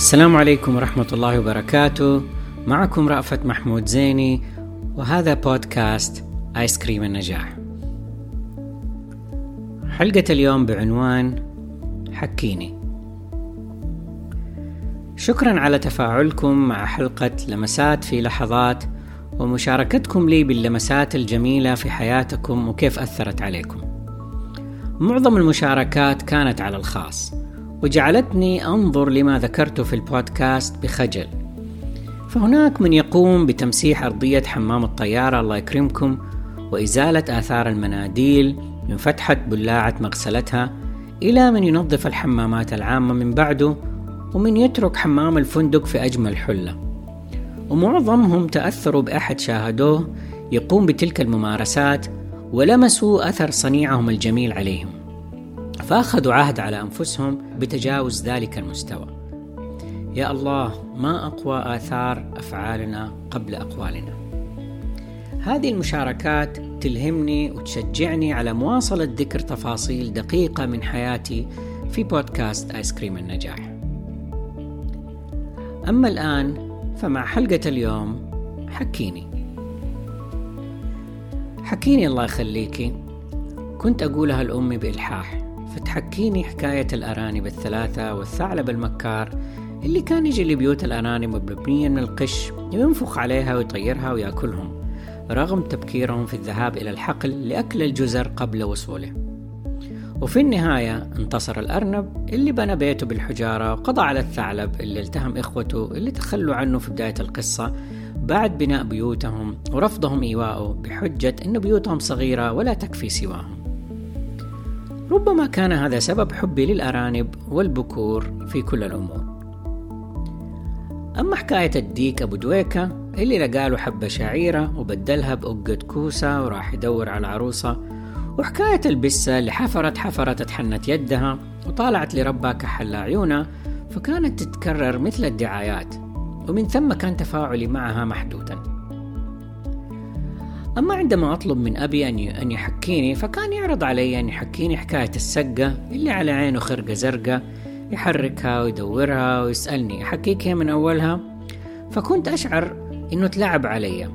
السلام عليكم ورحمة الله وبركاته. معكم رأفت محمود زيني وهذا بودكاست آيس كريم النجاح. حلقة اليوم بعنوان حكيني. شكرا على تفاعلكم مع حلقة لمسات في لحظات ومشاركتكم لي باللمسات الجميلة في حياتكم وكيف أثرت عليكم. معظم المشاركات كانت على الخاص. وجعلتني أنظر لما ذكرته في البودكاست بخجل. فهناك من يقوم بتمسيح أرضية حمام الطيارة الله يكرمكم وإزالة آثار المناديل من فتحة بلاعة مغسلتها إلى من ينظف الحمامات العامة من بعده ومن يترك حمام الفندق في أجمل حله ومعظمهم تأثروا بأحد شاهدوه يقوم بتلك الممارسات ولمسوا أثر صنيعهم الجميل عليهم. فأخذوا عهد على أنفسهم بتجاوز ذلك المستوى. يا الله ما أقوى آثار أفعالنا قبل أقوالنا؟ هذه المشاركات تلهمني وتشجعني على مواصلة ذكر تفاصيل دقيقة من حياتي في بودكاست آيس كريم النجاح. أما الآن فمع حلقة اليوم حكيني. حكيني الله يخليكي كنت أقولها لأمي بإلحاح. فتحكيني حكاية الأرانب الثلاثة والثعلب المكار اللي كان يجي لبيوت الأرانب مبنية من القش وينفخ عليها ويطيرها ويأكلهم رغم تبكيرهم في الذهاب إلى الحقل لأكل الجزر قبل وصوله. وفي النهاية انتصر الأرنب اللي بنى بيته بالحجارة وقضى على الثعلب اللي التهم إخوته اللي تخلوا عنه في بداية القصة بعد بناء بيوتهم ورفضهم إيواءه بحجة أن بيوتهم صغيرة ولا تكفي سواهم. ربما كان هذا سبب حبي للأرانب والبكور في كل الأمور. أما حكاية الديك أبو دويكة اللي لقاله حبة شعيرة وبدلها بأقة كوسة وراح يدور على عروسة وحكاية البسة اللي حفرت حفرت تحنت يدها وطالعت لربها كحل عيونها فكانت تتكرر مثل الدعايات ومن ثم كان تفاعلي معها محدودا. أما عندما أطلب من أبي أن يحكيني فكان يعرض علي أن يحكيني حكاية السقة اللي على عينه خرقة زرقاء يحركها ويدورها ويسألني أحكيك من أولها. فكنت أشعر أنه تلعب علي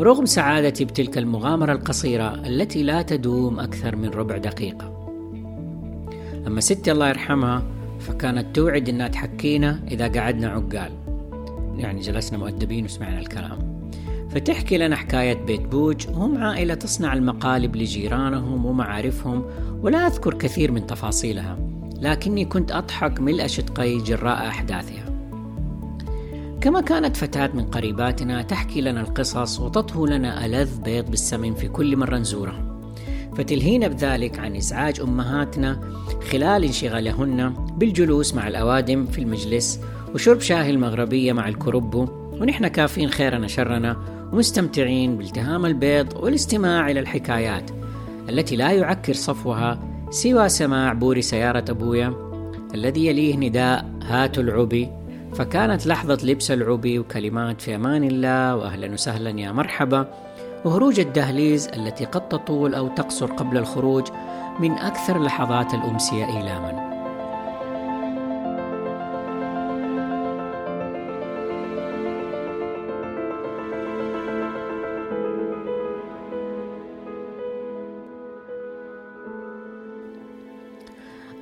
رغم سعادتي بتلك المغامرة القصيرة التي لا تدوم أكثر من ربع دقيقة. أما ستي الله يرحمها فكانت توعد أنها تحكينا إذا قعدنا عقال. يعني جلسنا مؤدبين وسمعنا الكلام. فتحكي لنا حكاية بيت بوج وهم عائلة تصنع المقالب لجيرانهم ومعارفهم ولا أذكر كثير من تفاصيلها لكني كنت أضحك ملء شدقي جراء أحداثها. كما كانت فتاة من قريباتنا تحكي لنا القصص وتطهو لنا ألذ بيض بالسمن في كل مرة نزورها فتلهينا بذلك عن إزعاج أمهاتنا خلال انشغالهن بالجلوس مع الأوادم في المجلس وشرب شاهي المغربية مع الكربو ونحن كافين خيرنا شرنا ومستمتعين بالتهام البيض والاستماع إلى الحكايات التي لا يعكر صفوها سوى سماع بوري سيارة أبويا الذي يليه نداء هاتوا العبي. فكانت لحظة لبس العبي وكلمات في أمان الله وأهلا وسهلا يا مرحبا. وهروج الدهليز التي قد تطول أو تقصر قبل الخروج من أكثر لحظات الأمسية إيلاما.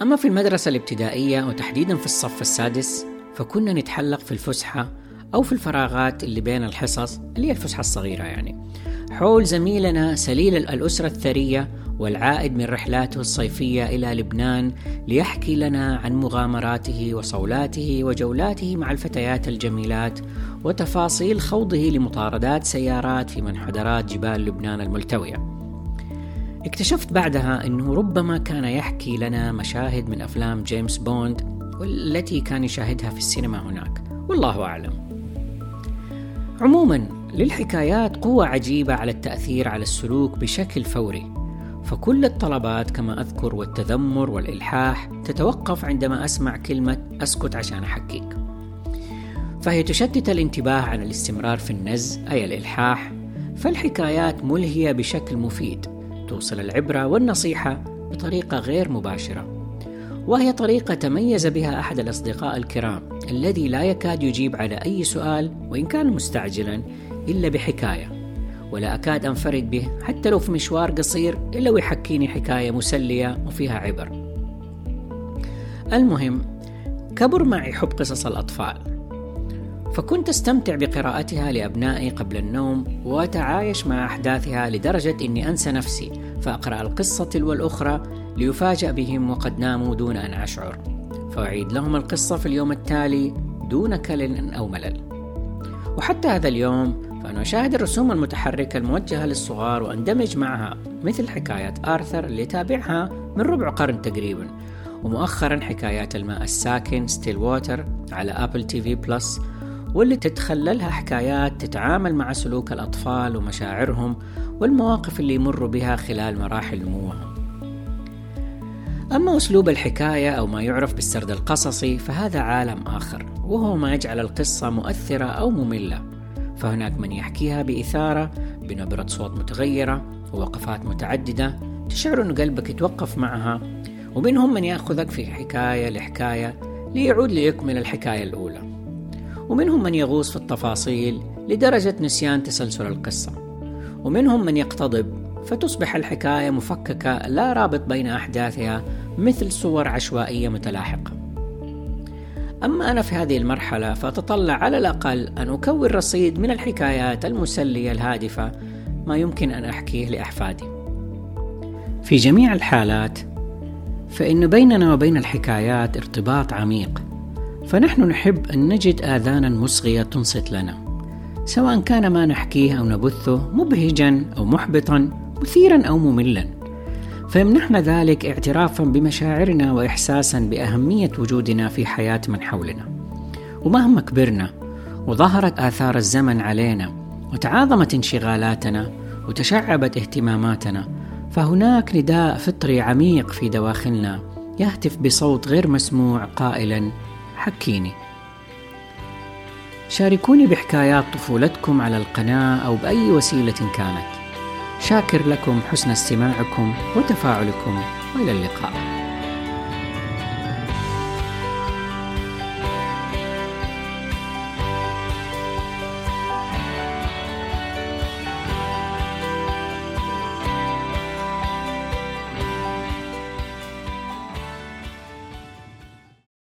أما في المدرسة الابتدائية وتحديدا في الصف السادس فكنا نتحلق في الفسحة أو في الفراغات اللي بين الحصص اللي هي الفسحة الصغيرة يعني. حول زميلنا سليل الأسرة الثرية والعائد من رحلاته الصيفية إلى لبنان ليحكي لنا عن مغامراته وصولاته وجولاته مع الفتيات الجميلات وتفاصيل خوضه لمطاردات سيارات في منحدرات جبال لبنان الملتوية. اكتشفت بعدها أنه ربما كان يحكي لنا مشاهد من أفلام جيمس بوند والتي كان يشاهدها في السينما هناك. والله أعلم. عموما للحكايات قوة عجيبة على التأثير على السلوك بشكل فوري. فكل الطلبات كما أذكر والتذمر والإلحاح تتوقف عندما أسمع كلمة أسكت عشان أحكيك. فهي تشتت الانتباه عن الاستمرار في النز أي الإلحاح. فالحكايات ملهية بشكل مفيد. توصل العبرة والنصيحة بطريقة غير مباشرة. وهي طريقة تميز بها أحد الأصدقاء الكرام الذي لا يكاد يجيب على أي سؤال وإن كان مستعجلا إلا بحكاية. ولا أكاد أنفرد به حتى لو في مشوار قصير إلا ويحكيني حكاية مسلية وفيها عبر. المهم كبر معي حب قصص الأطفال. فكنت أستمتع بقراءتها لأبنائي قبل النوم وأتعايش مع أحداثها لدرجة إني أنسى نفسي فأقرأ القصة تلو الأخرى ليفاجأ بهم وقد ناموا دون أن أشعر. فأعيد لهم القصة في اليوم التالي دون كلل أو ملل. وحتى هذا اليوم فأنا أشاهد الرسوم المتحركة الموجهة للصغار وأندمج معها مثل حكايات آرثر اللي تابعها من ربع قرن تقريبا ومؤخرا حكايات الماء الساكن Stillwater على Apple TV Plus واللي تتخللها حكايات تتعامل مع سلوك الأطفال ومشاعرهم والمواقف اللي يمروا بها خلال مراحل نموهم. أما أسلوب الحكاية أو ما يعرف بالسرد القصصي فهذا عالم آخر وهو ما يجعل القصة مؤثرة أو مملة. فهناك من يحكيها بإثارة بنبرة صوت متغيرة ووقفات متعددة تشعر أن قلبك يتوقف معها ومنهم من يأخذك في حكاية لحكاية ليعود ليكمل الحكاية الأولى. ومنهم من يغوص في التفاصيل لدرجة نسيان تسلسل القصة. ومنهم من يقتضب فتصبح الحكاية مفككة لا رابط بين أحداثها مثل صور عشوائية متلاحقة. أما أنا في هذه المرحلة فأتطلع على الأقل أن أكون رصيد من الحكايات المسلية الهادفة ما يمكن أن أحكيه لأحفادي. في جميع الحالات فإن بيننا وبين الحكايات ارتباط عميق، فنحن نحب أن نجد آذانا مصغية تنصت لنا، سواء كان ما نحكيه أو نبثه مبهجا أو محبطا، مثيرا أو مملا. فيمنحنا ذلك اعترافا بمشاعرنا واحساسا بأهمية وجودنا في حياة من حولنا ومهما كبرنا وظهرت آثار الزمن علينا وتعاظمت انشغالاتنا وتشعبت اهتماماتنا فهناك نداء فطري عميق في دواخلنا يهتف بصوت غير مسموع قائلا حكيني. شاركوني بحكايات طفولتكم على القناة أو بأي وسيلة كانت. شاكر لكم حسن استماعكم وتفاعلكم. والى اللقاء.